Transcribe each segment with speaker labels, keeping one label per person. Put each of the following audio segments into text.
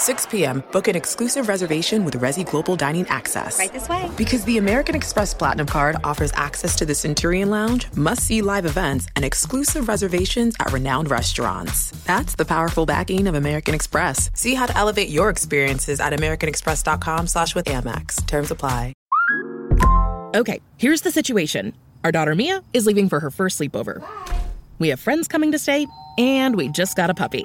Speaker 1: 6 p.m., book an exclusive reservation with Resy Global Dining Access.
Speaker 2: Right this way.
Speaker 1: Because the American Express Platinum Card offers access to the Centurion Lounge, must see live events, and exclusive reservations at renowned restaurants. That's the powerful backing of American Express. See how to elevate your experiences at AmericanExpress.com slash with Amex. Terms apply.
Speaker 3: Okay, here's the situation. Our daughter Mia is leaving for her first sleepover. We have friends coming to stay, and we just got a puppy.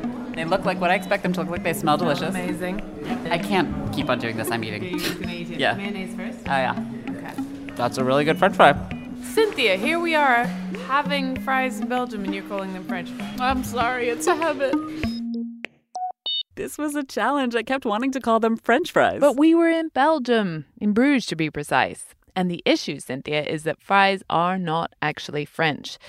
Speaker 4: They look like what I expect them to look like. They smell delicious.
Speaker 5: Amazing.
Speaker 4: I can't keep on doing this. I'm eating.
Speaker 5: You
Speaker 4: eating.
Speaker 5: can eat it.
Speaker 4: Yeah.
Speaker 5: Mayonnaise first.
Speaker 4: Oh, yeah.
Speaker 5: Okay.
Speaker 4: That's a really good french fry.
Speaker 5: Cynthia, here we are having fries in Belgium and you're calling them French.
Speaker 4: I'm sorry, it's a habit. This was a challenge. I kept wanting to call them french fries.
Speaker 5: But we were in Belgium, in Bruges to be precise. And the issue, Cynthia, is that fries are not actually French.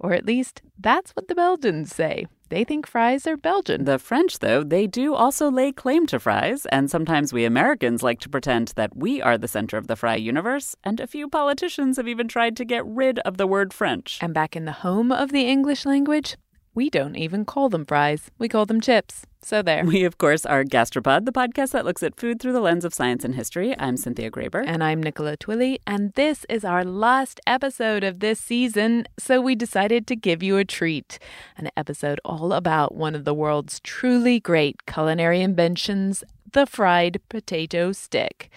Speaker 5: Or at least that's what the Belgians say. They think fries are Belgian.
Speaker 4: the French, though, they do also lay claim to fries, and sometimes we Americans like to pretend that we are the center of the fry universe, and a few politicians have even tried to get rid of the word French.
Speaker 5: And back in the home of the English language, we don't even call them fries. We call them chips. So there.
Speaker 4: We, of course, are Gastropod, the podcast that looks at food through the lens of science and history. I'm Cynthia Graber.
Speaker 5: And I'm Nicola Twilley, and this is our last episode of this season, so we decided to give you a treat. An episode all about one of the world's truly great culinary inventions, the fried potato stick.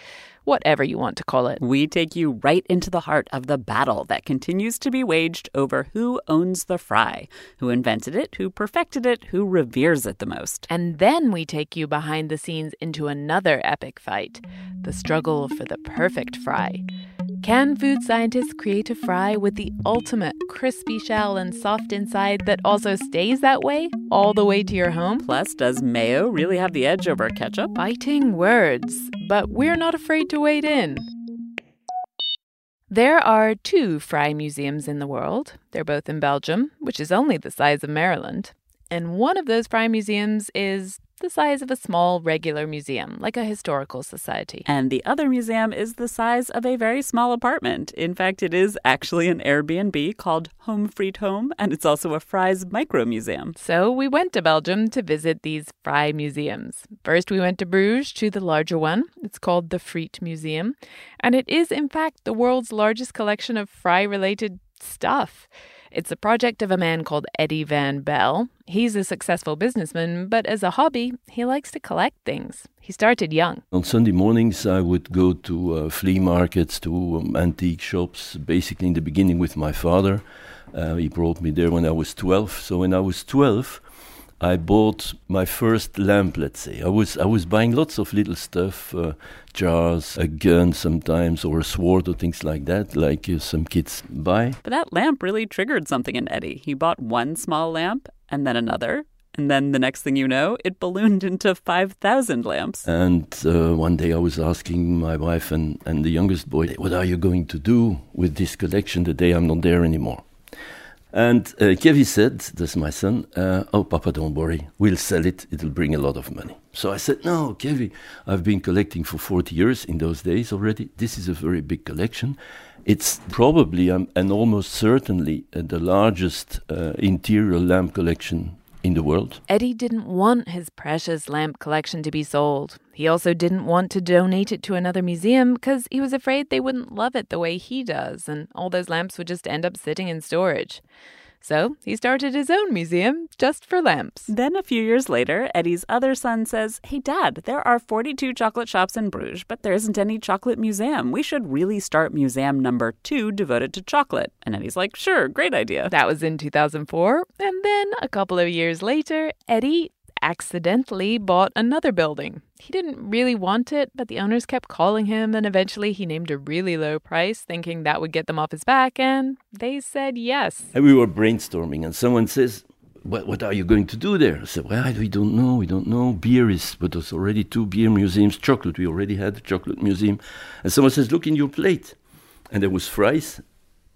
Speaker 5: Whatever you want to call it.
Speaker 4: We take you right into the heart of the battle that continues to be waged over who owns the fry, who invented it, who perfected it, who reveres it the most.
Speaker 5: And then we take you behind the scenes into another epic fight the struggle for the perfect fry. Can food scientists create a fry with the ultimate crispy shell and soft inside that also stays that way all the way to your home?
Speaker 4: Plus, does mayo really have the edge over ketchup?
Speaker 5: Biting words, but we're not afraid to wade in. There are two fry museums in the world. They're both in Belgium, which is only the size of Maryland. And one of those fry museums is the size of a small regular museum, like a historical society.
Speaker 4: And the other museum is the size of a very small apartment. In fact, it is actually an Airbnb called Home Friet Home, and it's also a Fry's Micro Museum.
Speaker 5: So we went to Belgium to visit these fry museums. First, we went to Bruges to the larger one. It's called the Friet Museum. And it is, in fact, the world's largest collection of fry related stuff. It's a project of a man called Eddie Van Belle. He's a successful businessman, but as a hobby, he likes to collect things. He started young.
Speaker 6: On Sunday mornings, I would go to uh, flea markets, to um, antique shops, basically in the beginning with my father. Uh, he brought me there when I was 12. So when I was 12, I bought my first lamp, let's say. I was, I was buying lots of little stuff, uh, jars, a gun sometimes, or a sword or things like that, like uh, some kids buy.
Speaker 4: But that lamp really triggered something in Eddie. He bought one small lamp and then another. And then the next thing you know, it ballooned into 5,000 lamps.
Speaker 6: And uh, one day I was asking my wife and, and the youngest boy, what are you going to do with this collection the day I'm not there anymore? And uh, Kevin said, that's my son, uh, oh, Papa, don't worry, we'll sell it, it'll bring a lot of money. So I said, no, Kevi. I've been collecting for 40 years in those days already. This is a very big collection. It's probably um, and almost certainly uh, the largest uh, interior lamp collection in the world.
Speaker 5: Eddie didn't want his precious lamp collection to be sold. He also didn't want to donate it to another museum because he was afraid they wouldn't love it the way he does, and all those lamps would just end up sitting in storage. So he started his own museum just for lamps.
Speaker 4: Then a few years later, Eddie's other son says, Hey, Dad, there are 42 chocolate shops in Bruges, but there isn't any chocolate museum. We should really start museum number two devoted to chocolate. And Eddie's like, Sure, great idea.
Speaker 5: That was in 2004. And then a couple of years later, Eddie accidentally bought another building. He didn't really want it, but the owners kept calling him, and eventually he named a really low price, thinking that would get them off his back, and they said yes.
Speaker 6: And we were brainstorming, and someone says, what, what are you going to do there? I said, well, we don't know, we don't know. Beer is, but there's already two beer museums. Chocolate, we already had the chocolate museum. And someone says, look in your plate. And there was fries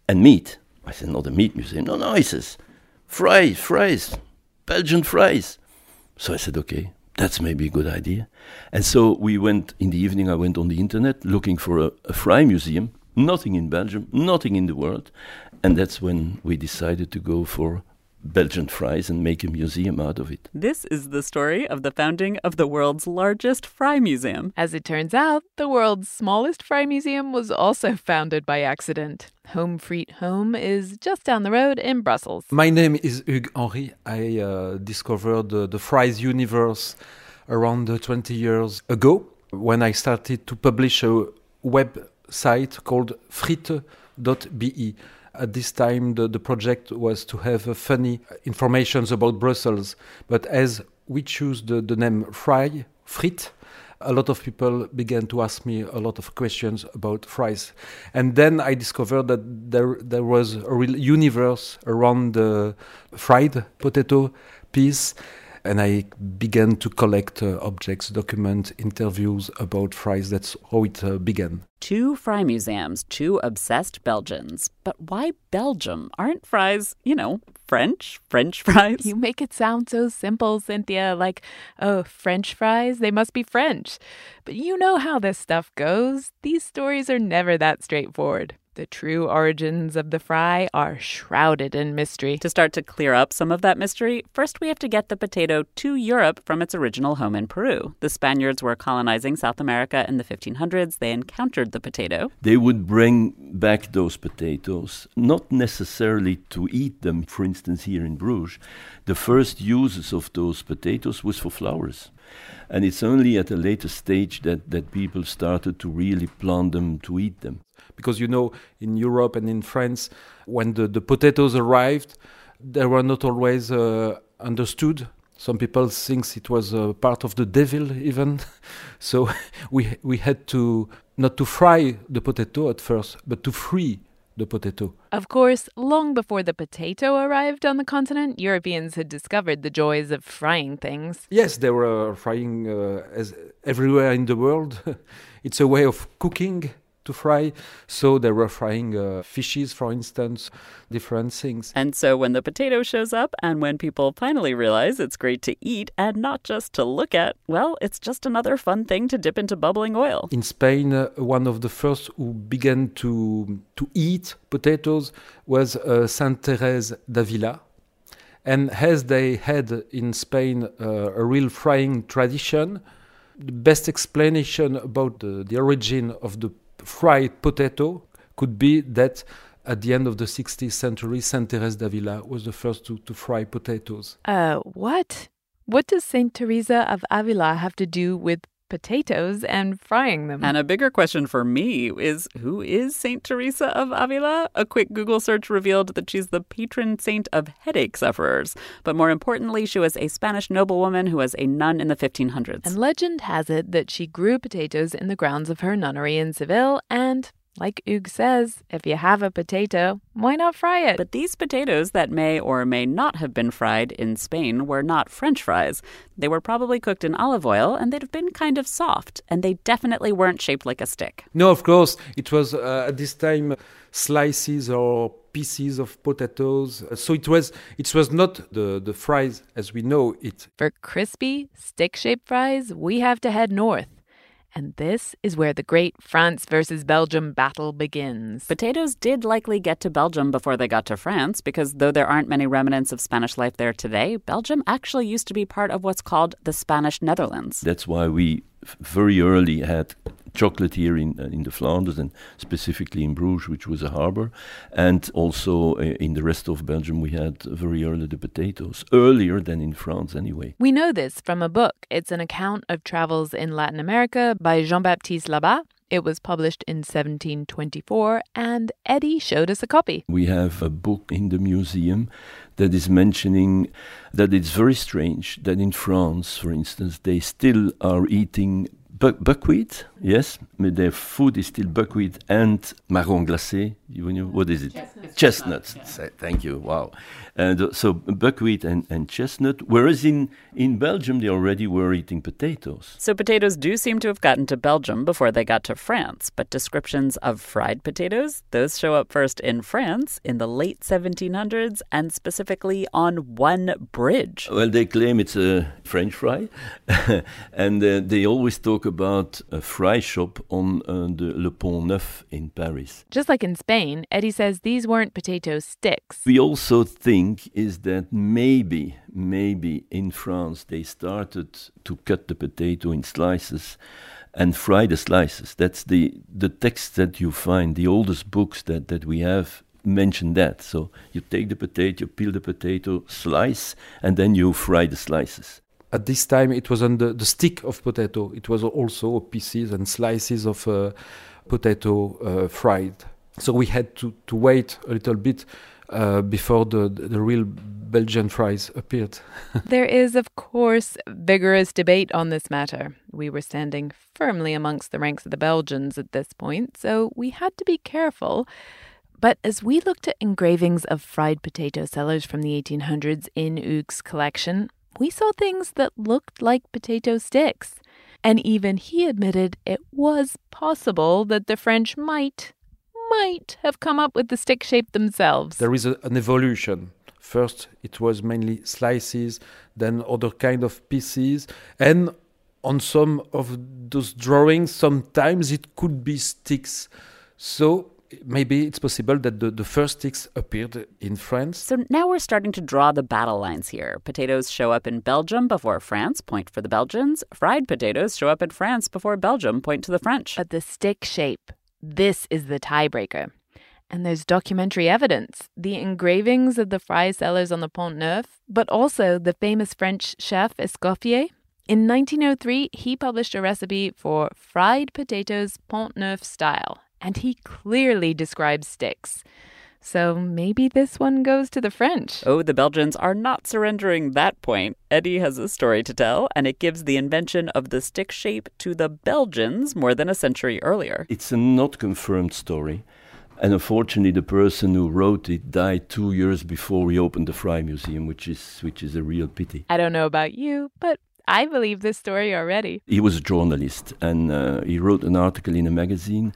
Speaker 6: and meat. I said, not a meat museum. No, no, he says, fries, fries, Belgian fries. So I said, okay, that's maybe a good idea. And so we went, in the evening, I went on the internet looking for a, a fry museum. Nothing in Belgium, nothing in the world. And that's when we decided to go for Belgian fries and make a museum out of it.
Speaker 4: This is the story of the founding of the world's largest fry museum.
Speaker 5: As it turns out, the world's smallest fry museum was also founded by accident. Home Friet Home is just down the road in Brussels.
Speaker 2: My name is Hugues Henry. I uh, discovered uh, the fries universe around uh, 20 years ago when I started to publish a website called frites.be at this time the, the project was to have uh, funny informations about Brussels. But as we choose the, the name Fry, Friet, a lot of people began to ask me a lot of questions about fries. And then I discovered that there, there was a real universe around the fried potato piece and I began to collect uh, objects, document interviews about fries. That's how it uh, began.
Speaker 4: Two fry museums, two obsessed Belgians. But why Belgium? Aren't fries, you know, French? French fries?
Speaker 5: You make it sound so simple, Cynthia. Like, oh, French fries? They must be French. But you know how this stuff goes. These stories are never that straightforward. The true origins of the fry are shrouded in mystery.
Speaker 4: To start to clear up some of that mystery, first we have to get the potato to Europe from its original home in Peru. The Spaniards were colonizing South America in the 1500s. They encountered the potato.
Speaker 6: They would bring back those potatoes, not necessarily to eat them. For instance, here in Bruges, the first uses of those potatoes was for flowers. And it's only at a later stage that, that people started to really plant them to eat them.
Speaker 2: Because you know, in Europe and in France, when the, the potatoes arrived, they were not always uh, understood. Some people think it was a part of the devil, even. so we we had to not to fry the potato at first, but to free the potato.
Speaker 5: Of course, long before the potato arrived on the continent, Europeans had discovered the joys of frying things.
Speaker 2: Yes, they were frying uh, as everywhere in the world. it's a way of cooking to fry. So they were frying uh, fishes, for instance, different things.
Speaker 4: And so when the potato shows up and when people finally realize it's great to eat and not just to look at, well, it's just another fun thing to dip into bubbling oil.
Speaker 2: In Spain, uh, one of the first who began to, to eat potatoes was uh, Saint Therese d'Avila. And as they had in Spain uh, a real frying tradition, the best explanation about the, the origin of the fried potato could be that at the end of the 16th century, Saint Therese d'Avila was the first to, to fry potatoes.
Speaker 5: Uh, what? What does Saint Teresa of Avila have to do with potatoes and frying them?
Speaker 4: And a bigger question for me is who is Saint Teresa of Avila? A quick Google search revealed that she's the patron saint of headache sufferers. But more importantly, she was a Spanish noblewoman who was a nun in the 1500s.
Speaker 5: And legend has it that she grew potatoes in the grounds of her nunnery in Seville and like Hugues says, if you have a potato, why not fry it?
Speaker 4: But these potatoes that may or may not have been fried in Spain were not French fries. They were probably cooked in olive oil and they'd have been kind of soft, and they definitely weren't shaped like a stick.
Speaker 2: No, of course, it was uh, at this time slices or pieces of potatoes. So it was it was not the, the fries as we know it.
Speaker 5: For crispy, stick shaped fries, we have to head north and this is where the great France versus Belgium battle begins.
Speaker 4: Potatoes did likely get to Belgium before they got to France, because though there aren't many remnants of Spanish life there today, Belgium actually used to be part of what's called the Spanish Netherlands.
Speaker 6: That's why we very early had chocolate here in uh, in the Flanders and specifically in Bruges, which was a harbor, and also uh, in the rest of Belgium we had very early the potatoes earlier than in France anyway.
Speaker 5: We know this from a book. It's an account of travels in Latin America by Jean-Baptiste Labat. It was published in 1724, and Eddie showed us a copy.
Speaker 6: We have a book in the museum that is mentioning that it's very strange that in France, for instance, they still are eating bu- buckwheat, yes, but their food is still buckwheat and marron glacé. You know, what is it? Chestnuts. Chestnuts. Yeah. Thank you. Wow. And so buckwheat and, and chestnut, whereas in, in Belgium they already were eating potatoes.
Speaker 4: So potatoes do seem to have gotten to Belgium before they got to France, but descriptions of fried potatoes, those show up first in France in the late 1700s and specifically on one bridge.
Speaker 6: Well, they claim it's a French fry, and uh, they always talk about a fry shop on uh, the Le Pont Neuf in Paris.
Speaker 5: Just like in Spain, Eddie says these weren't potato sticks.
Speaker 6: We also think is that maybe, maybe in France they started to cut the potato in slices and fry the slices. That's the, the text that you find, the oldest books that, that we have mention that. So you take the potato, peel the potato, slice, and then you fry the slices.
Speaker 2: At this time, it was on the, the stick of potato. It was also pieces and slices of uh, potato uh, fried. So we had to, to wait a little bit uh, before the, the real Belgian fries appeared.
Speaker 5: there is, of course, vigorous debate on this matter. We were standing firmly amongst the ranks of the Belgians at this point, so we had to be careful. But as we looked at engravings of fried potato sellers from the 1800s in Hugues' collection, we saw things that looked like potato sticks. And even he admitted it was possible that the French might might have come up with the stick shape themselves.
Speaker 2: There is a, an evolution. First, it was mainly slices, then other kind of pieces, and on some of those drawings, sometimes it could be sticks. So maybe it's possible that the, the first sticks appeared in France.
Speaker 4: So now we're starting to draw the battle lines here. Potatoes show up in Belgium before France, point for the Belgians. Fried potatoes show up in France before Belgium, point to the French.
Speaker 5: But the stick shape, this is the tiebreaker. And there's documentary evidence the engravings of the fry sellers on the Pont Neuf, but also the famous French chef Escoffier. In 1903, he published a recipe for fried potatoes Pont Neuf style, and he clearly describes sticks. So maybe this one goes to the French.
Speaker 4: Oh, the Belgians are not surrendering that point. Eddie has a story to tell, and it gives the invention of the stick shape to the Belgians more than a century earlier.
Speaker 6: It's a not confirmed story. And unfortunately, the person who wrote it died two years before we opened the Fry Museum, which is which is a real pity.
Speaker 5: I don't know about you, but I believe this story already.
Speaker 6: He was a journalist, and uh, he wrote an article in a magazine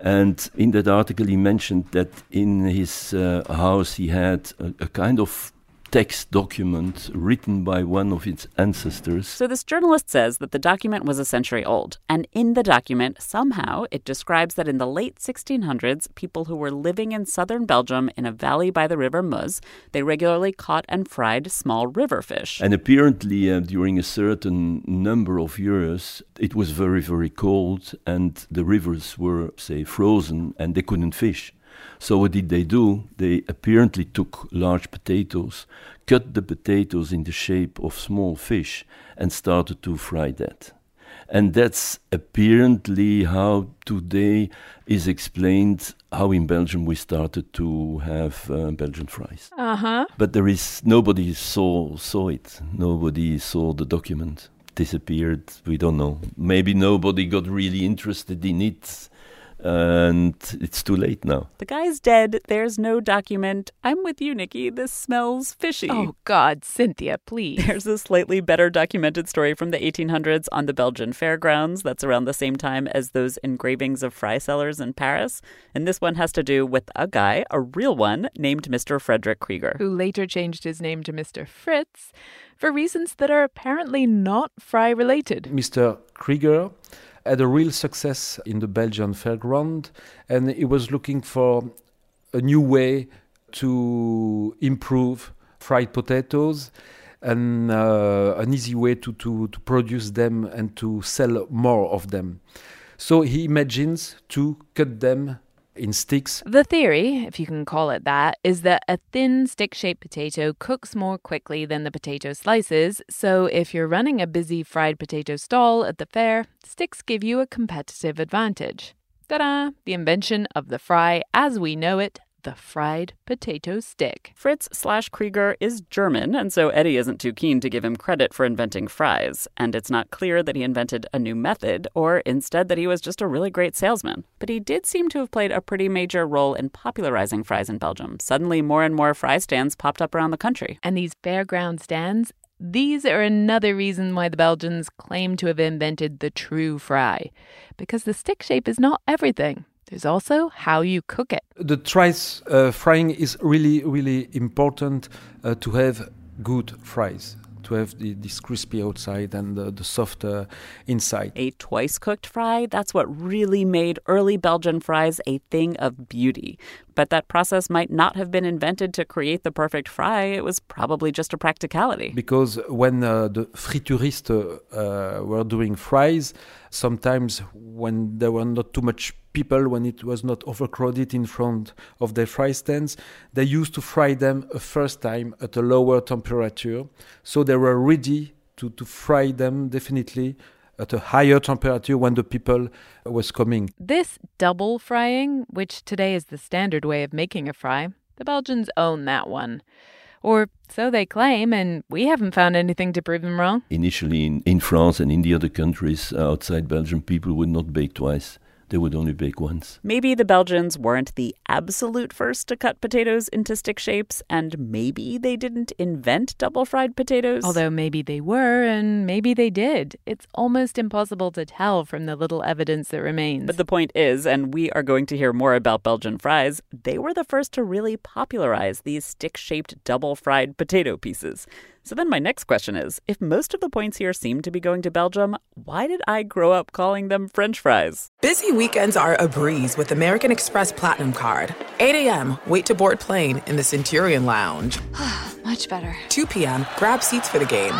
Speaker 6: and in that article, he mentioned that in his uh, house he had a, a kind of text document written by one of its ancestors.
Speaker 4: So, this journalist says that the document was a century old. And in the document, somehow, it describes that in the late 1600s, people who were living in southern Belgium in a valley by the river Meuse, they regularly caught and fried small river fish.
Speaker 6: And apparently, uh, during a certain number of years, it was very, very cold, and the rivers were, say, frozen, and they couldn't fish. So what did they do? They apparently took large potatoes, cut the potatoes in the shape of small fish, and started to fry that. And that's apparently how today is explained how in Belgium we started to have uh, Belgian fries.
Speaker 5: Uh-huh.
Speaker 6: But there is nobody saw saw it. Nobody saw the document. Disappeared. We don't know. Maybe nobody got really interested in it and it's too late now.
Speaker 4: The guy's dead. There's no document. I'm with you, Nikki. This smells fishy.
Speaker 5: Oh, God, Cynthia, please.
Speaker 4: There's a slightly better documented story from the 1800s on the Belgian fairgrounds that's around the same time as those engravings of fry sellers in Paris. And this one has to do with a guy, a real one, named Mr. Frederick Krieger.
Speaker 5: Who later changed his name to Mr. Fritz for reasons that are apparently not fry related.
Speaker 2: Mr. Krieger had a real success in the Belgian fairground, and he was looking for a new way to improve fried potatoes and uh, an easy way to, to, to produce them and to sell more of them. So he imagines to cut them in sticks.
Speaker 5: The theory, if you can call it that, is that a thin stick shaped potato cooks more quickly than the potato slices. So if you're running a busy fried potato stall at the fair, sticks give you a competitive advantage. Ta da! The invention of the fry as we know it the fried potato stick.
Speaker 4: Fritz slash Krieger is German, and so Eddie isn't too keen to give him credit for inventing fries. And it's not clear that he invented a new method, or instead that he was just a really great salesman. But he did seem to have played a pretty major role in popularizing fries in Belgium. Suddenly, more and more fry stands popped up around the country.
Speaker 5: And these fairground stands these are another reason why the Belgians claim to have invented the true fry, because the stick shape is not everything. There's also how you cook it.
Speaker 2: The trice uh, frying is really, really important uh, to have good fries to have the, this crispy outside and the, the soft uh, inside.
Speaker 4: A twice cooked fry, that's what really made early Belgian fries a thing of beauty. But that process might not have been invented to create the perfect fry. It was probably just a practicality.
Speaker 2: Because when uh, the frituristes uh, were doing fries, sometimes when there were not too much people, when it was not overcrowded in front of their fry stands, they used to fry them a first time at a lower temperature. So they were ready to, to fry them definitely at a higher temperature when the people was coming.
Speaker 5: This double frying, which today is the standard way of making a fry, the Belgians own that one. Or so they claim, and we haven't found anything to prove them wrong.
Speaker 6: Initially, in, in France and in the other countries uh, outside Belgium, people would not bake twice they would only bake once.
Speaker 4: Maybe the Belgians weren't the absolute first to cut potatoes into stick shapes, and maybe they didn't invent double fried potatoes.
Speaker 5: Although maybe they were, and maybe they did. It's almost impossible to tell from the little evidence that remains.
Speaker 4: But the point is, and we are going to hear more about Belgian fries, they were the first to really popularize these stick shaped double fried potato pieces. So then my next question is if most of the points here seem to be going to Belgium, why did I grow up calling them French fries?
Speaker 1: Busy weekends are a breeze with American Express Platinum Card. 8 a.m., wait to board plane in the Centurion Lounge.
Speaker 7: Much better.
Speaker 1: 2 p.m., grab seats for the game.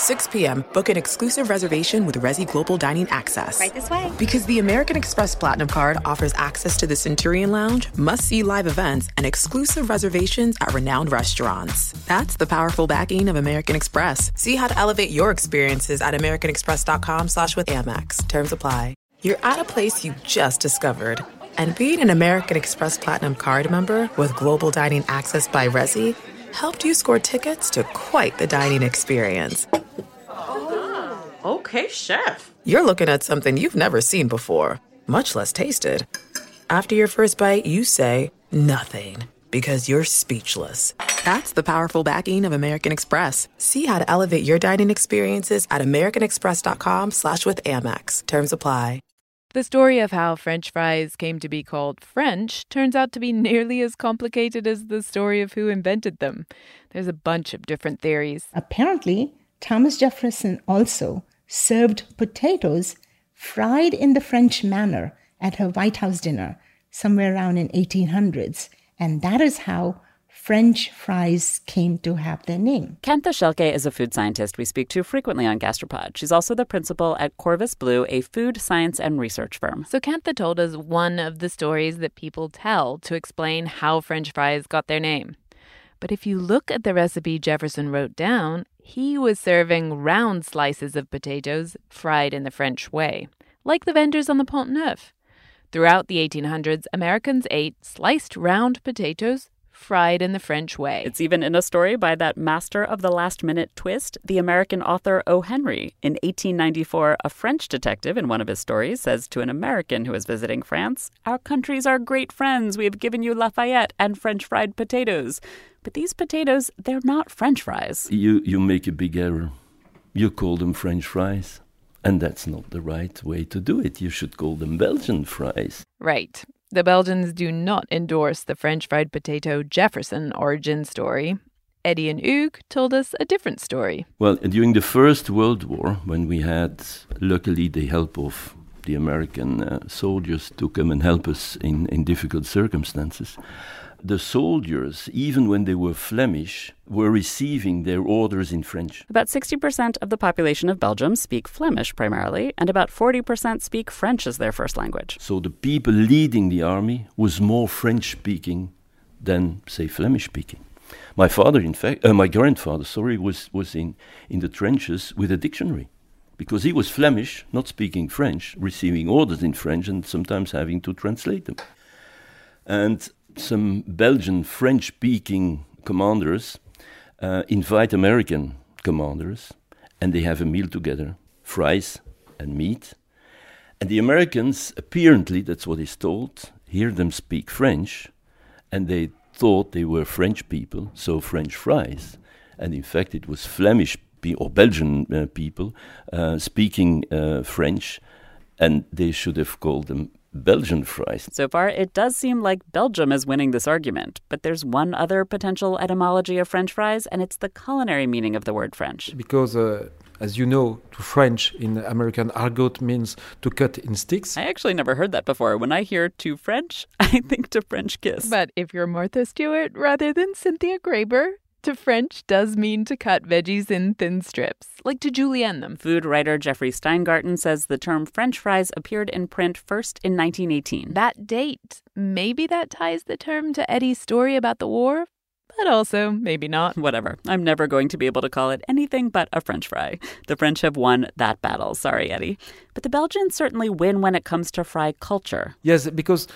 Speaker 1: 6 p.m., book an exclusive reservation with Resy Global Dining Access.
Speaker 7: Right this way.
Speaker 1: Because the American Express Platinum Card offers access to the Centurion Lounge, must see live events, and exclusive reservations at renowned restaurants. That's the powerful backing of American Express. See how to elevate your experiences at AmericanExpress.com slash with Amex. Terms apply. You're at a place you just discovered. And being an American Express Platinum Card member with Global Dining Access by Resy helped you score tickets to quite the dining experience. Oh.
Speaker 8: Okay, chef.
Speaker 1: You're looking at something you've never seen before, much less tasted. After your first bite, you say nothing because you're speechless. That's the powerful backing of American Express. See how to elevate your dining experiences at americanexpress.com slash with Amex. Terms apply.
Speaker 5: The story of how French fries came to be called French turns out to be nearly as complicated as the story of who invented them. There's a bunch of different theories.
Speaker 9: Apparently, Thomas Jefferson also served potatoes fried in the French manner at her White House dinner somewhere around in 1800s. And that is how French fries came to have their name.
Speaker 4: Kantha Shelke is a food scientist we speak to frequently on Gastropod. She's also the principal at Corvus Blue, a food science and research firm.
Speaker 5: So Kantha told us one of the stories that people tell to explain how French fries got their name. But if you look at the recipe Jefferson wrote down, he was serving round slices of potatoes fried in the French way, like the vendors on the Pont Neuf. Throughout the 1800s, Americans ate sliced round potatoes fried in the French way.
Speaker 4: It's even in a story by that master of the last minute twist, the American author O. Henry. In 1894, a French detective in one of his stories says to an American who is visiting France, Our countries are great friends. We have given you Lafayette and French fried potatoes. But these potatoes, they're not French fries.
Speaker 6: You, you make a big error. You call them French fries. And that's not the right way to do it. You should call them Belgian fries.
Speaker 5: Right. The Belgians do not endorse the French fried potato Jefferson origin story. Eddie and Hugues told us a different story.
Speaker 6: Well, during the First World War, when we had, luckily, the help of the American uh, soldiers to come and help us in, in difficult circumstances, the soldiers, even when they were Flemish, were receiving their orders in French.
Speaker 4: About 60% of the population of Belgium speak Flemish primarily, and about 40% speak French as their first language.
Speaker 6: So the people leading the army was more French speaking than, say, Flemish speaking. My father, in fact, uh, my grandfather, sorry, was, was in, in the trenches with a dictionary because he was Flemish, not speaking French, receiving orders in French and sometimes having to translate them. And some Belgian French speaking commanders uh, invite American commanders and they have a meal together fries and meat. And the Americans, apparently, that's what is told, hear them speak French and they thought they were French people, so French fries. And in fact, it was Flemish or Belgian uh, people uh, speaking uh, French, and they should have called them Belgian fries.
Speaker 4: So far, it does seem like Belgium is winning this argument, but there's one other potential etymology of French fries, and it's the culinary meaning of the word French.
Speaker 2: Because, uh, as you know, to French in American argot means to cut in sticks.
Speaker 4: I actually never heard that before. When I hear to French, I think to French kiss.
Speaker 5: But if you're Martha Stewart rather than Cynthia Graber, to French does mean to cut veggies in thin strips, like to julienne them.
Speaker 4: Food writer Jeffrey Steingarten says the term French fries appeared in print first in 1918.
Speaker 5: That date, maybe that ties the term to Eddie's story about the war, but also maybe not.
Speaker 4: Whatever. I'm never going to be able to call it anything but a French fry. The French have won that battle. Sorry, Eddie. But the Belgians certainly win when it comes to fry culture.
Speaker 2: Yes, because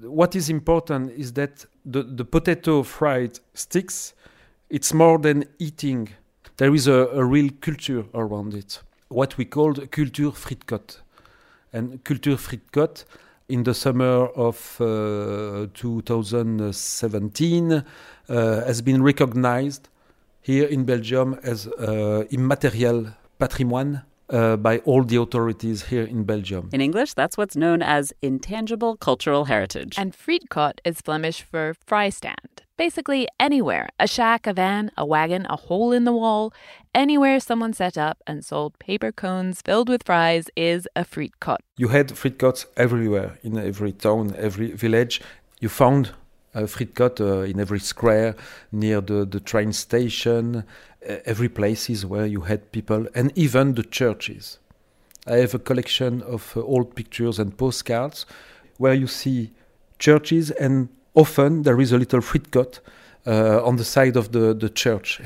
Speaker 2: what is important is that the, the potato fried sticks it's more than eating. There is a, a real culture around it. What we called culture frietkot. And culture frietkot in the summer of uh, 2017 uh, has been recognized here in Belgium as uh, immaterial patrimoine uh, by all the authorities here in Belgium.
Speaker 4: In English, that's what's known as intangible cultural heritage.
Speaker 5: And frietkot is Flemish for fry stand. Basically, anywhere a shack, a van, a wagon, a hole in the wall, anywhere someone set up and sold paper cones filled with fries is a frietkot.
Speaker 2: You had frietkots everywhere, in every town, every village. You found a frietkot uh, in every square, near the, the train station, uh, every places where you had people, and even the churches. I have a collection of uh, old pictures and postcards where you see churches and often there is a little frietkot uh, on the side of the, the church.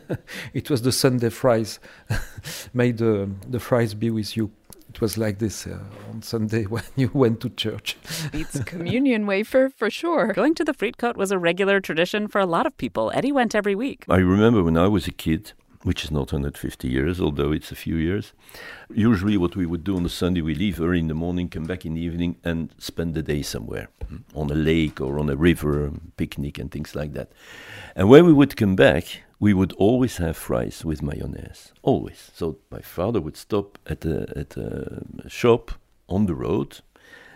Speaker 2: it was the Sunday fries. May the, the fries be with you. It was like this uh, on Sunday when you went to church.
Speaker 5: Beats communion wafer for sure.
Speaker 4: Going to the frietkot was a regular tradition for a lot of people. Eddie went every week.
Speaker 6: I remember when I was a kid, which is not 150 years, although it's a few years. Usually, what we would do on a Sunday, we leave early in the morning, come back in the evening, and spend the day somewhere hmm, on a lake or on a river, picnic, and things like that. And when we would come back, we would always have fries with mayonnaise, always. So my father would stop at a, at a shop on the road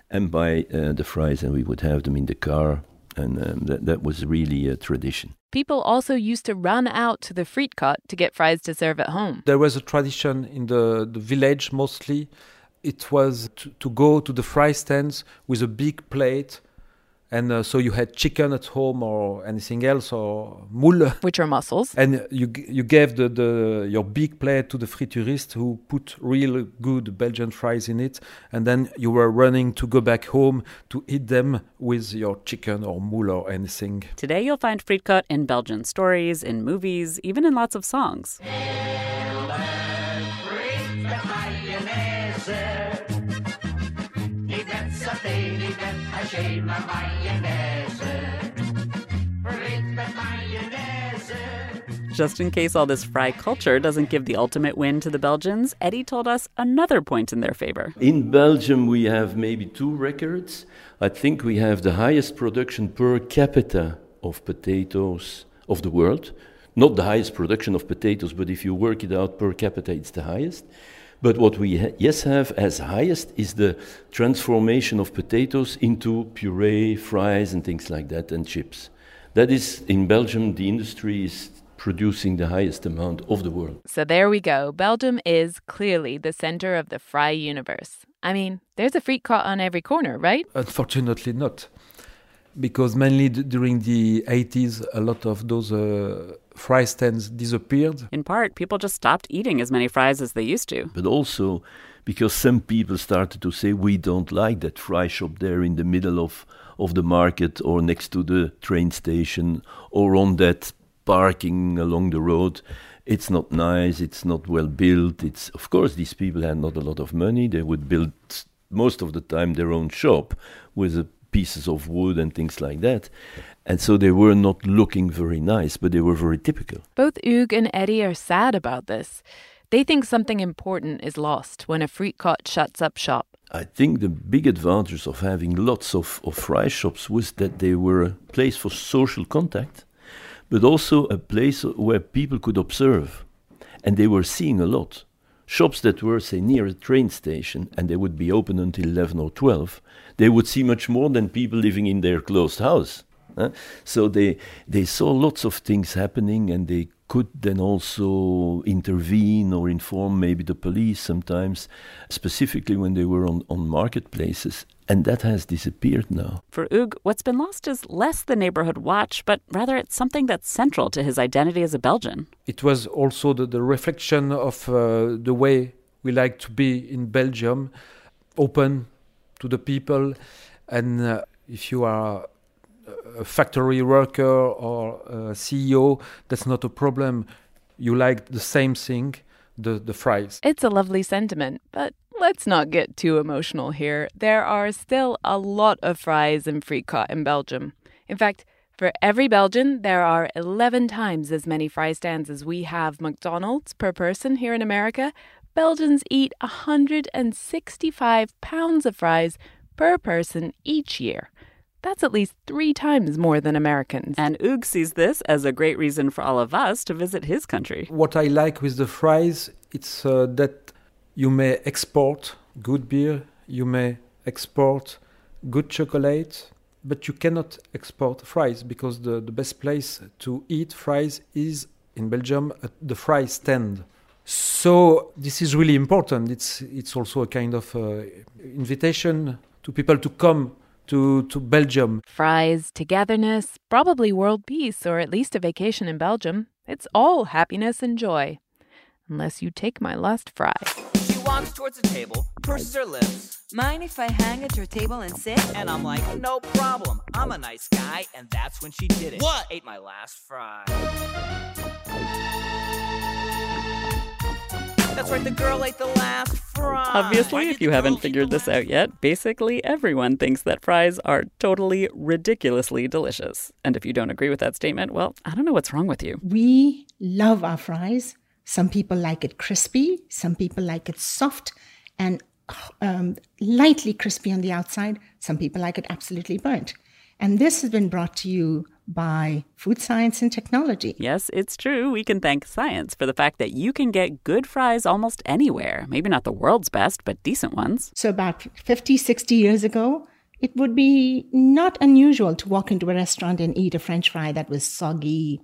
Speaker 6: and buy uh, the fries, and we would have them in the car and um, that, that was really a tradition.
Speaker 5: People also used to run out to the frietkot to get fries to serve at home.
Speaker 2: There was a tradition in the, the village mostly. It was to, to go to the fry stands with a big plate and uh, so you had chicken at home or anything else or moule?
Speaker 5: Which are mussels.
Speaker 2: And you you gave the, the your big plate to the friturist who put real good belgian fries in it. And then you were running to go back home to eat them with your chicken or moule or anything.
Speaker 4: Today you'll find frietkot in belgian stories in movies even in lots of songs Just in case all this fry culture doesn't give the ultimate win to the Belgians, Eddie told us another point in their favor.
Speaker 6: In Belgium, we have maybe two records. I think we have the highest production per capita of potatoes of the world. Not the highest production of potatoes, but if you work it out per capita, it's the highest. But what we ha- yes have as highest is the transformation of potatoes into puree, fries, and things like that, and chips. That is in Belgium. The industry is producing the highest amount of the world.
Speaker 5: So there we go. Belgium is clearly the center of the fry universe. I mean, there's a frietkot on every corner, right?
Speaker 2: Unfortunately, not. Because mainly d- during the 80s, a lot of those uh, fry stands disappeared.
Speaker 4: In part, people just stopped eating as many fries as they used to.
Speaker 6: But also because some people started to say, we don't like that fry shop there in the middle of, of the market or next to the train station or on that parking along the road. It's not nice, it's not well built. It's of course these people had not a lot of money. They would build most of the time their own shop with a pieces of wood and things like that. And so they were not looking very nice, but they were very typical.
Speaker 5: Both Hugues and Eddie are sad about this. They think something important is lost when a Frietkot shuts up shop.
Speaker 6: I think the big advantage of having lots of, of fry shops was that they were a place for social contact, but also a place where people could observe. And they were seeing a lot. Shops that were, say, near a train station and they would be open until 11 or 12, they would see much more than people living in their closed house. huh? So they, they saw lots of things happening and they could then also intervene or inform maybe the police sometimes, specifically when they were on, on marketplaces. And that has disappeared now.
Speaker 4: For Hugues, what's been lost is less the neighborhood watch, but rather it's something that's central to his identity as a Belgian.
Speaker 2: It was also the, the reflection of uh, the way we like to be in Belgium, open to the people. And uh, if you are a factory worker or a CEO, that's not a problem. You like the same thing, the, the fries.
Speaker 5: It's a lovely sentiment, but let's not get too emotional here. There are still a lot of fries and Frietkot in Belgium. In fact, for every Belgian, there are 11 times as many fry stands as we have McDonald's per person here in America. Belgians eat 165 pounds of fries per person each year. That's at least three times more than Americans.
Speaker 4: And Hugues sees this as a great reason for all of us to visit his country.
Speaker 2: What I like with the fries, it's uh, that you may export good beer, you may export good chocolate, but you cannot export fries because the, the best place to eat fries is in Belgium at the fry stand. So this is really important. It's it's also a kind of uh, invitation to people to come to to Belgium.
Speaker 5: Fries, togetherness, probably world peace, or at least a vacation in Belgium. It's all happiness and joy. Unless you take my last fry.
Speaker 7: She walks towards the table, purses her lips,
Speaker 8: Mind if I hang at your table and sit?
Speaker 7: and I'm like, no problem. I'm a nice guy, and that's when she did it.
Speaker 8: What?
Speaker 7: Ate my last fry. That's right, the girl ate the last fry.
Speaker 4: Obviously, if you haven't figured this out yet, basically everyone thinks that fries are totally ridiculously delicious. And if you don't agree with that statement, well, I don't know what's wrong with you.
Speaker 9: We love our fries. Some people like it crispy, some people like it soft and um, lightly crispy on the outside. Some people like it absolutely burnt. And this has been brought to you by food science and technology.
Speaker 4: Yes, it's true. We can thank science for the fact that you can get good fries almost anywhere. Maybe not the world's best, but decent ones.
Speaker 9: So, about 50, 60 years ago, it would be not unusual to walk into a restaurant and eat a french fry that was soggy,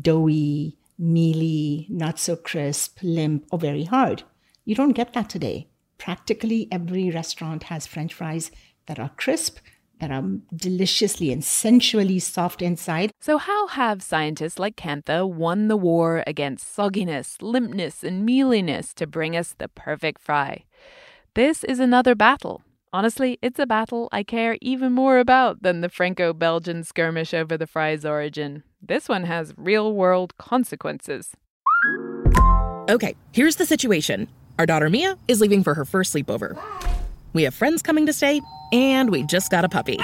Speaker 9: doughy, mealy, not so crisp, limp, or very hard. You don't get that today. Practically every restaurant has french fries that are crisp, that are deliciously and sensually soft inside.
Speaker 5: So, how have scientists like Kantha won the war against sogginess, limpness, and mealiness to bring us the perfect fry? This is another battle. Honestly, it's a battle I care even more about than the Franco Belgian skirmish over the fry's origin. This one has real world consequences.
Speaker 3: Okay, here's the situation. Our daughter Mia is leaving for her first sleepover. We have friends coming to stay, and we just got a puppy.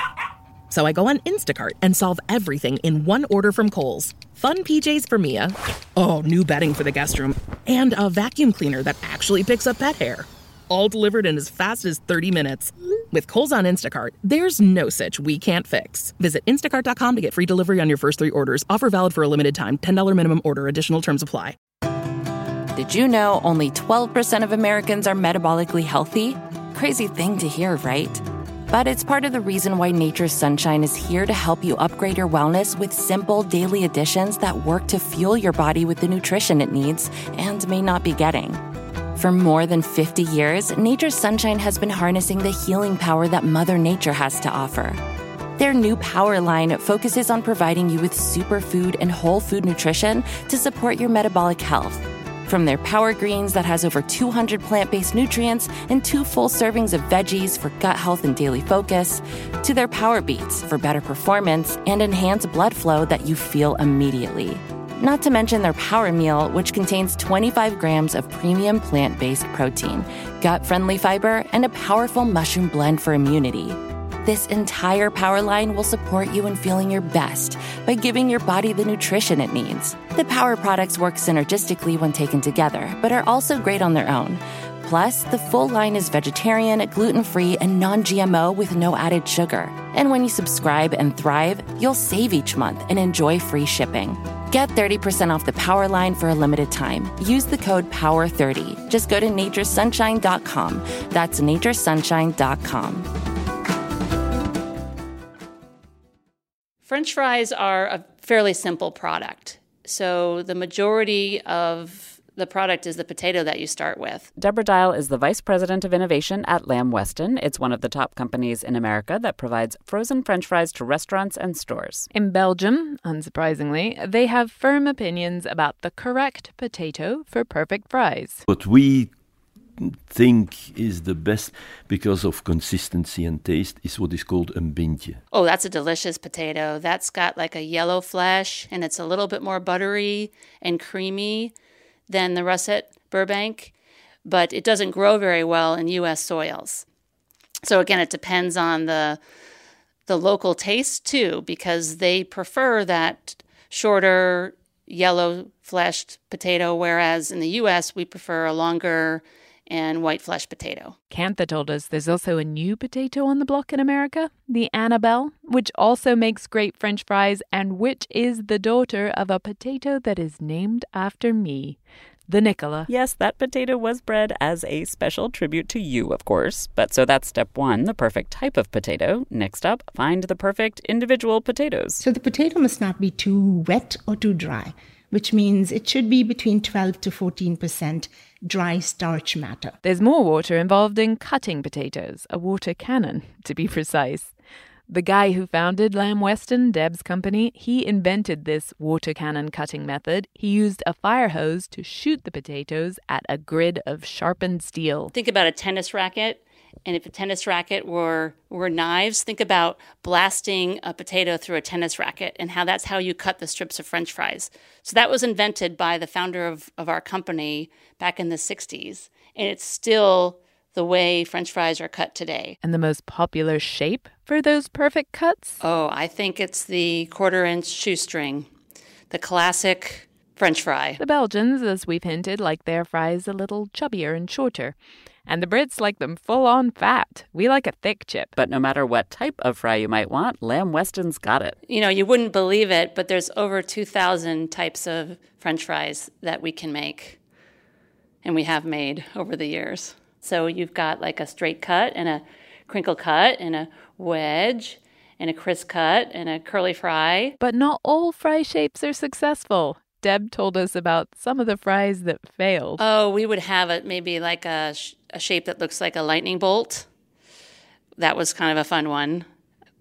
Speaker 3: So I go on Instacart and solve everything in one order from Kohl's. Fun PJs for Mia. Oh, new bedding for the guest room. And a vacuum cleaner that actually picks up pet hair. All delivered in as fast as 30 minutes. With Kohl's on Instacart, there's no such we can't fix. Visit instacart.com to get free delivery on your first three orders. Offer valid for a limited time. $10 minimum order. Additional terms apply.
Speaker 10: Did you know only 12% of Americans are metabolically healthy? Crazy thing to hear, right? But it's part of the reason why Nature's Sunshine is here to help you upgrade your wellness with simple daily additions that work to fuel your body with the nutrition it needs and may not be getting. For more than 50 years, Nature's Sunshine has been harnessing the healing power that Mother Nature has to offer. Their new Power line focuses on providing you with superfood and whole food nutrition to support your metabolic health. From their Power Greens that has over 200 plant based nutrients and two full servings of veggies for gut health and daily focus, to their Power Beets for better performance and enhanced blood flow that you feel immediately. Not to mention their Power Meal, which contains 25 grams of premium plant based protein, gut friendly fiber, and a powerful mushroom blend for immunity. This entire power line will support you in feeling your best by giving your body the nutrition it needs. The power products work synergistically when taken together, but are also great on their own. Plus, the full line is vegetarian, gluten free, and non GMO with no added sugar. And when you subscribe and thrive, you'll save each month and enjoy free shipping. Get 30% off the Power line for a limited time. Use the code POWER30. Just go to naturesunshine.com. That's naturesunshine.com.
Speaker 11: French fries are a fairly simple product. So the majority of the product is the potato that you start with.
Speaker 4: Deborah Dial is the Vice President of Innovation at Lamb Weston. It's one of the top companies in America that provides frozen French fries to restaurants and stores.
Speaker 5: In Belgium, unsurprisingly, they have firm opinions about the correct potato for perfect fries.
Speaker 6: What we think is the best because of consistency and taste is what is called a bintje.
Speaker 11: Oh, that's a delicious potato. That's got like a yellow flesh and it's a little bit more buttery and creamy than the russet Burbank, but it doesn't grow very well in US soils. So again, it depends on the the local taste too because they prefer that shorter yellow fleshed potato whereas in the US we prefer a longer and white flesh potato.
Speaker 5: Kantha told us there's also a new potato on the block in America, the Annabelle, which also makes great French fries and which is the daughter of a potato that is named after me. The Nicola.
Speaker 4: Yes, that potato was bred as a special tribute to you, of course. But so that's step one, the perfect type of potato. Next up, find the perfect individual potatoes.
Speaker 9: So the potato must not be too wet or too dry which means it should be between 12 to 14% dry starch matter.
Speaker 5: There's more water involved in cutting potatoes, a water cannon, to be precise. The guy who founded Lamb Weston, Deb's company, he invented this water cannon cutting method. He used a fire hose to shoot the potatoes at a grid of sharpened steel.
Speaker 11: Think about a tennis racket and if a tennis racket were were knives, think about blasting a potato through a tennis racket and how that's how you cut the strips of French fries. So that was invented by the founder of, of our company back in the 60s. And it's still the way French fries are cut today.
Speaker 5: And the most popular shape for those perfect cuts?
Speaker 11: Oh, I think it's the quarter inch shoestring, the classic French fry.
Speaker 5: The Belgians, as we've hinted, like their fries a little chubbier and shorter. And the Brits like them full on fat. We like a thick chip.
Speaker 4: But no matter what type of fry you might want, Lamb Weston's got it.
Speaker 11: You know, you wouldn't believe it, but there's over 2,000 types of french fries that we can make and we have made over the years. So you've got like a straight cut and a crinkle cut and a wedge and a crisp cut and a curly fry.
Speaker 5: But not all fry shapes are successful. Deb told us about some of the fries that failed.
Speaker 11: Oh, we would have it maybe like a, sh- a shape that looks like a lightning bolt. That was kind of a fun one.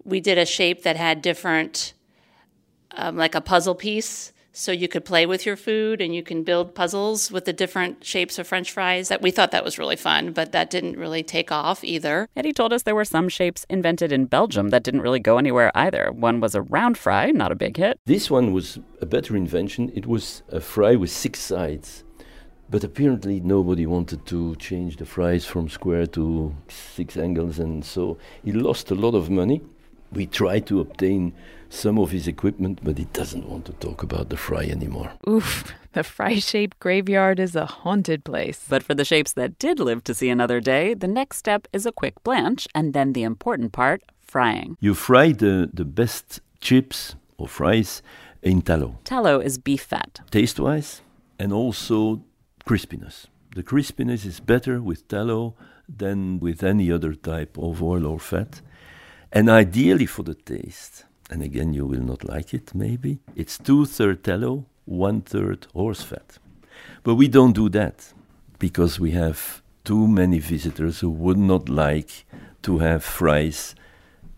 Speaker 11: We did a shape that had different, um, like a puzzle piece so you could play with your food and you can build puzzles with the different shapes of french fries. That we thought that was really fun but that didn't really take off either.
Speaker 4: Eddie told us there were some shapes invented in belgium that didn't really go anywhere either. One was a round fry not a big hit.
Speaker 6: This one was a better invention. It was a fry with six sides. But apparently nobody wanted to change the fries from square to six angles and so he lost a lot of money. We tried to obtain some of his equipment, but he doesn't want to talk about the fry anymore.
Speaker 5: Oof, the fry shaped graveyard is a haunted place.
Speaker 4: But for the shapes that did live to see another day, the next step is a quick blanch, and then the important part frying.
Speaker 6: You fry the, the best chips or fries in tallow.
Speaker 4: Tallow is beef fat.
Speaker 6: Taste wise, and also crispiness. The crispiness is better with tallow than with any other type of oil or fat. And ideally for the taste, and again you will not like it maybe, it's two third tallow, one third horse fat. But we don't do that because we have too many visitors who would not like to have fries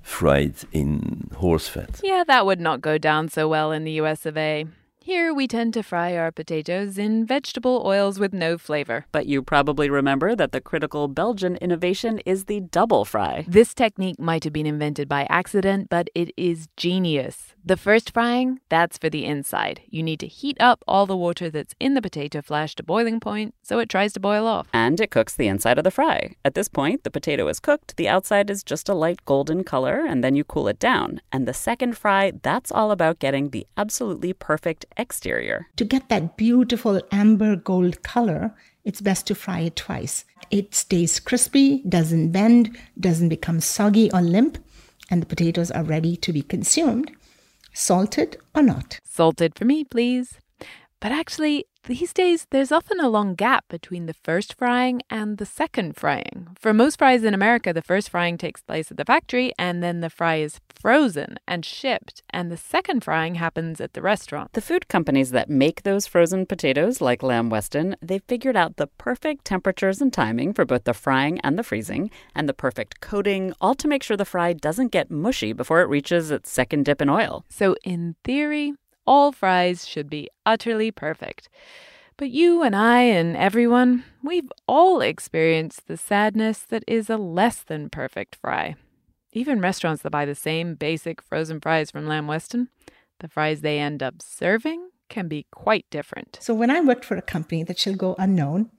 Speaker 6: fried in horse fat.
Speaker 5: Yeah, that would not go down so well in the US of A. Here, we tend to fry our potatoes in vegetable oils with no flavor.
Speaker 4: But you probably remember that the critical Belgian innovation is the double fry.
Speaker 5: This technique might have been invented by accident, but it is genius. The first frying, that's for the inside. You need to heat up all the water that's in the potato flash to boiling point so it tries to boil off.
Speaker 4: And it cooks the inside of the fry. At this point, the potato is cooked, the outside is just a light golden color, and then you cool it down. And the second fry, that's all about getting the absolutely perfect exterior.
Speaker 9: To get that beautiful amber gold color, it's best to fry it twice. It stays crispy, doesn't bend, doesn't become soggy or limp, and the potatoes are ready to be consumed, salted or not.
Speaker 5: Salted for me, please. But actually, these days, there's often a long gap between the first frying and the second frying. For most fries in America, the first frying takes place at the factory, and then the fry is frozen and shipped, and the second frying happens at the restaurant.
Speaker 4: The food companies that make those frozen potatoes, like Lamb Weston, they've figured out the perfect temperatures and timing for both the frying and the freezing, and the perfect coating, all to make sure the fry doesn't get mushy before it reaches its second dip in oil.
Speaker 5: So, in theory, all fries should be utterly perfect. But you and I and everyone, we've all experienced the sadness that is a less than perfect fry. Even restaurants that buy the same basic frozen fries from Lamb Weston, the fries they end up serving can be quite different.
Speaker 9: So when I worked for a company that shall go unknown,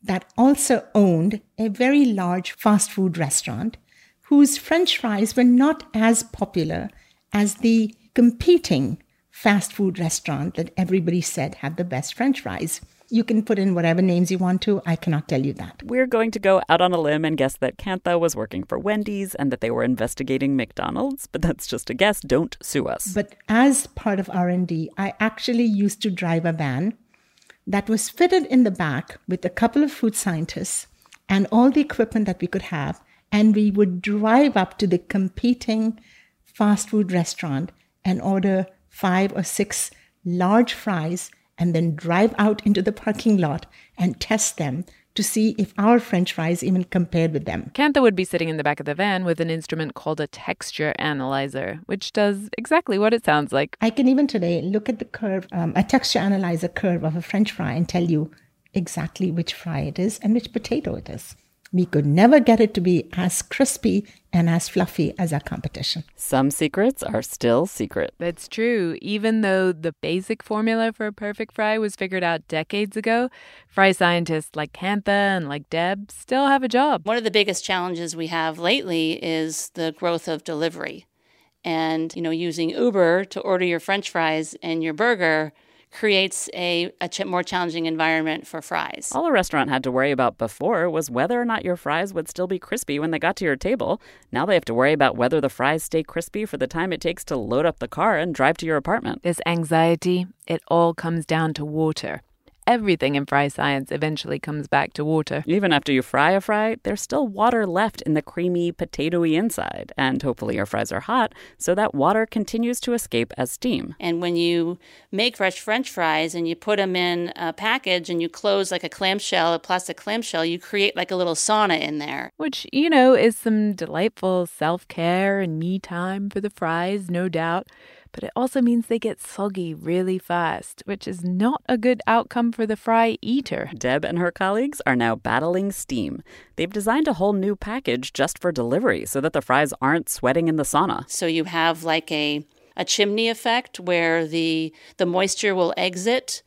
Speaker 9: that also owned a very large fast food restaurant whose french fries were not as popular as the competing fast food restaurant that everybody said had the best french fries. You can put in whatever names you want to. I cannot tell you that.
Speaker 4: We're going to go out on a limb and guess that Kantha was working for Wendy's and that they were investigating McDonald's, but that's just a guess. Don't sue us.
Speaker 9: But as part of R&D, I actually used to drive a van that was fitted in the back with a couple of food scientists and all the equipment that we could have, and we would drive up to the competing fast food restaurant and order five or six large fries and then drive out into the parking lot and test them to see if our french fries even compared with them.
Speaker 5: Kantha would be sitting in the back of the van with an instrument called a texture analyzer, which does exactly what it sounds like.
Speaker 9: I can even today look at the curve, um, a texture analyzer curve of a french fry and tell you exactly which fry it is and which potato it is we could never get it to be as crispy and as fluffy as our competition.
Speaker 4: Some secrets are still secret.
Speaker 5: That's true. Even though the basic formula for a perfect fry was figured out decades ago, fry scientists like Kantha and like Deb still have a job.
Speaker 11: One of the biggest challenges we have lately is the growth of delivery. And, you know, using Uber to order your french fries and your burger creates a, a ch- more challenging environment for fries.
Speaker 4: All a restaurant had to worry about before was whether or not your fries would still be crispy when they got to your table. Now they have to worry about whether the fries stay crispy for the time it takes to load up the car and drive to your apartment.
Speaker 5: This anxiety, it all comes down to water everything in fry science eventually comes back to water.
Speaker 4: Even after you fry a fry, there's still water left in the creamy, potatoy inside. And hopefully your fries are hot, so that water continues to escape as steam.
Speaker 11: And when you make fresh french fries and you put them in a package and you close like a clamshell, a plastic clamshell, you create like a little sauna in there.
Speaker 5: Which, you know, is some delightful self care and me time for the fries, no doubt but it also means they get soggy really fast, which is not a good outcome for the fry eater.
Speaker 4: Deb and her colleagues are now battling steam. They've designed a whole new package just for delivery so that the fries aren't sweating in the sauna.
Speaker 11: So you have like a a chimney effect where the the moisture will exit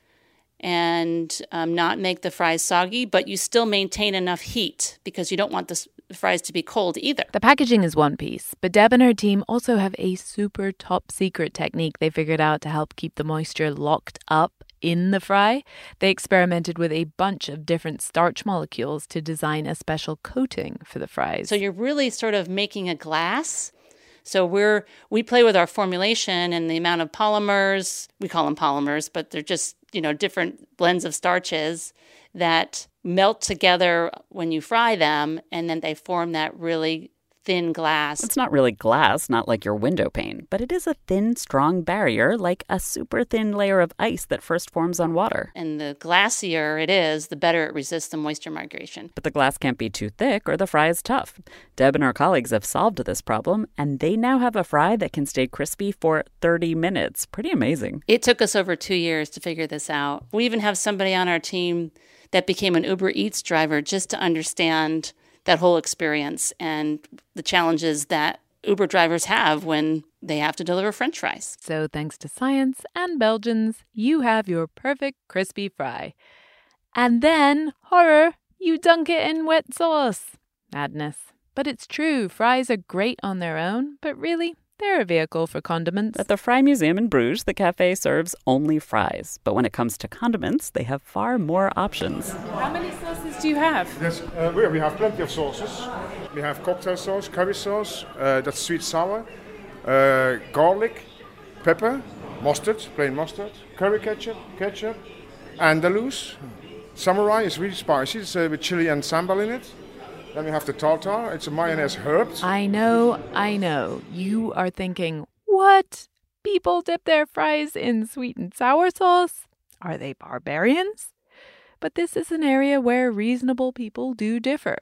Speaker 11: and um, not make the fries soggy, but you still maintain enough heat because you don't want the fries to be cold either.
Speaker 5: The packaging is one piece, but Deb and her team also have a super top secret technique they figured out to help keep the moisture locked up in the fry. They experimented with a bunch of different starch molecules to design a special coating for the fries.
Speaker 11: So you're really sort of making a glass so we're we play with our formulation and the amount of polymers. We call them polymers, but they're just you know different blends of starches that melt together when you fry them, and then they form that really thin glass.
Speaker 4: It's not really glass, not like your window pane, but it is a thin, strong barrier, like a super thin layer of ice that first forms on water.
Speaker 11: And the glassier it is, the better it resists the moisture migration.
Speaker 4: But the glass can't be too thick or the fry is tough. Deb and her colleagues have solved this problem, and they now have a fry that can stay crispy for 30 minutes. Pretty amazing.
Speaker 11: It took us over two years to figure this out. We even have somebody on our team that became an Uber Eats driver just to understand that whole experience and the challenges that Uber drivers have when they have to deliver french fries.
Speaker 5: So, thanks to science and Belgians, you have your perfect crispy fry. And then, horror, you dunk it in wet sauce. Madness. But it's true, fries are great on their own, but really, they're a vehicle for condiments.
Speaker 4: At the Fry Museum in Bruges, the cafe serves only fries. But when it comes to condiments, they have far more options.
Speaker 5: How many sauces do you have?
Speaker 12: Yes, uh, we, we have plenty of sauces. We have cocktail sauce, curry sauce, uh, that's sweet sour, uh, garlic, pepper, mustard, plain mustard, curry ketchup, ketchup, Andalus. Samurai is really spicy, it's uh, with chili and sambal in it. Then we have the tartar, it's a mayonnaise herbed.
Speaker 5: I know, I know. You are thinking, what? People dip their fries in sweet and sour sauce? Are they barbarians? But this is an area where reasonable people do differ.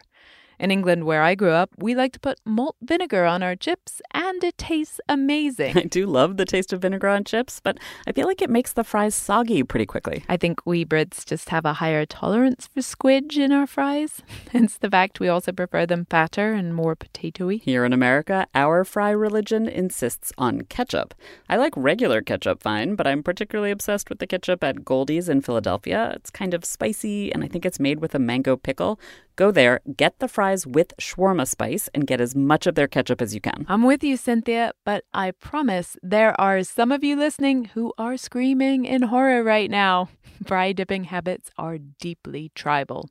Speaker 5: In England, where I grew up, we like to put malt vinegar on our chips, and it tastes amazing.
Speaker 4: I do love the taste of vinegar on chips, but I feel like it makes the fries soggy pretty quickly.
Speaker 5: I think we Brits just have a higher tolerance for squidge in our fries, hence the fact we also prefer them fatter and more potatoey.
Speaker 4: Here in America, our fry religion insists on ketchup. I like regular ketchup fine, but I'm particularly obsessed with the ketchup at Goldie's in Philadelphia. It's kind of spicy, and I think it's made with a mango pickle. Go there, get the fries with shawarma spice, and get as much of their ketchup as you can.
Speaker 5: I'm with you, Cynthia, but I promise there are some of you listening who are screaming in horror right now. Fry dipping habits are deeply tribal.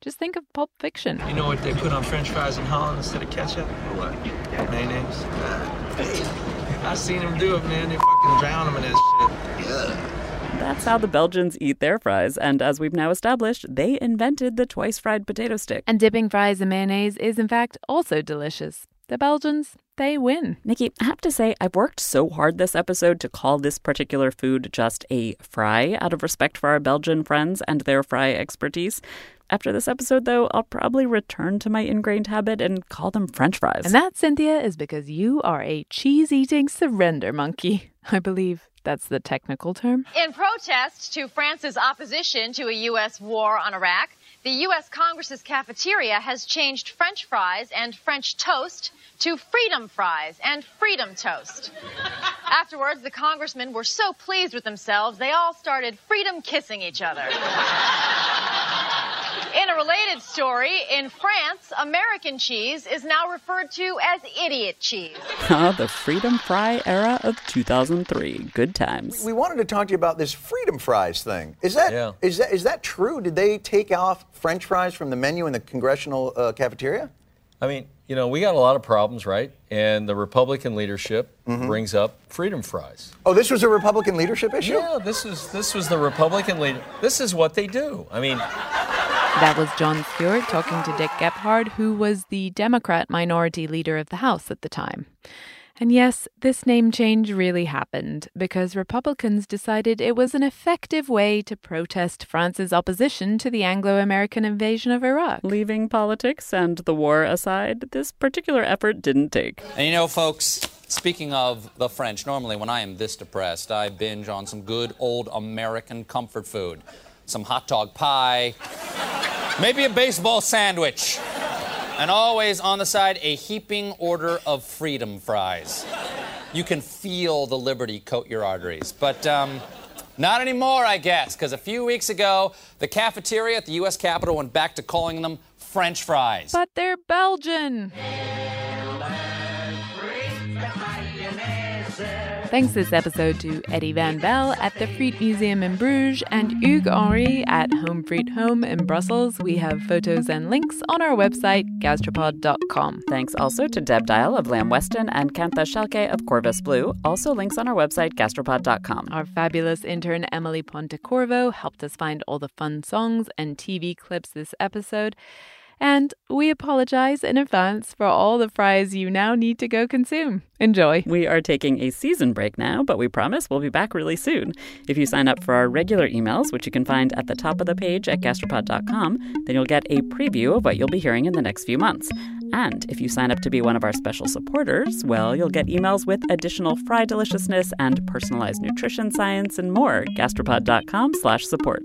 Speaker 5: Just think of Pulp Fiction.
Speaker 13: You know what they put on french fries in Holland instead of ketchup? What? Mayonnaise? Uh, hey, I seen them do it, man. They fucking drown them in that shit. Yeah.
Speaker 4: That's how the Belgians eat their fries, and as we've now established, they invented the twice fried potato stick.
Speaker 5: And dipping fries in mayonnaise is, in fact, also delicious. The Belgians, they win.
Speaker 4: Nikki, I have to say, I've worked so hard this episode to call this particular food just a fry out of respect for our Belgian friends and their fry expertise. After this episode, though, I'll probably return to my ingrained habit and call them French fries.
Speaker 5: And that, Cynthia, is because you are a cheese eating surrender monkey. I believe that's the technical term.
Speaker 14: In protest to France's opposition to a U.S. war on Iraq, the U.S. Congress's cafeteria has changed French fries and French toast to freedom fries and freedom toast. Afterwards, the congressmen were so pleased with themselves, they all started freedom kissing each other. In a related story, in France, American cheese is now referred to as idiot cheese.
Speaker 4: Ah, the Freedom Fry era of 2003. Good times.
Speaker 15: We wanted to talk to you about this Freedom Fries thing. Is that
Speaker 13: Yeah.
Speaker 15: is that is that true? Did they take off French fries from the menu in the congressional uh, cafeteria?
Speaker 16: I mean, you know, we got a lot of problems, right? And the Republican leadership brings up freedom fries.
Speaker 15: Oh, this was a Republican leadership issue.
Speaker 16: Yeah, this is this was the Republican leader. This is what they do. I mean,
Speaker 5: That was Jon Stewart talking to Dick Gephardt, who was the Democrat minority leader of the House at the time. And yes, this name change really happened because Republicans decided it was an effective way to protest France's opposition to the Anglo American invasion of Iraq.
Speaker 4: Leaving politics and the war aside, this particular effort didn't take.
Speaker 17: And you know, folks, speaking of the French, normally when I am this depressed, I binge on some good old American comfort food. Some hot dog pie, maybe a baseball sandwich, and always on the side a heaping order of freedom fries. You can feel the liberty coat your arteries. But, um, not anymore, I guess, because a few weeks ago, the cafeteria at the U.S. Capitol went back to calling them French fries.
Speaker 5: But they're Belgian. Thanks this episode to Eddie Van Belle at the Friet Museum in Bruges and Hugues Henri at Home Friet Home in Brussels. We have photos and links on our website, gastropod.com.
Speaker 4: Thanks also to Deb Dial of Lamb Weston and Kantha Shelke of Corvus Blue. Also links on our website, gastropod.com.
Speaker 5: Our fabulous intern Emily Pontecorvo helped us find all the fun songs and TV clips this episode. And we apologize in advance for all the fries you now need to go consume. Enjoy.
Speaker 4: We are taking a season break now, but we promise we'll be back really soon. If you sign up for our regular emails, which you can find at the top of the page at gastropod.com, then you'll get a preview of what you'll be hearing in the next few months. And if you sign up to be one of our special supporters, well, you'll get emails with additional fry deliciousness and personalized nutrition science and more. Gastropod.com slash support.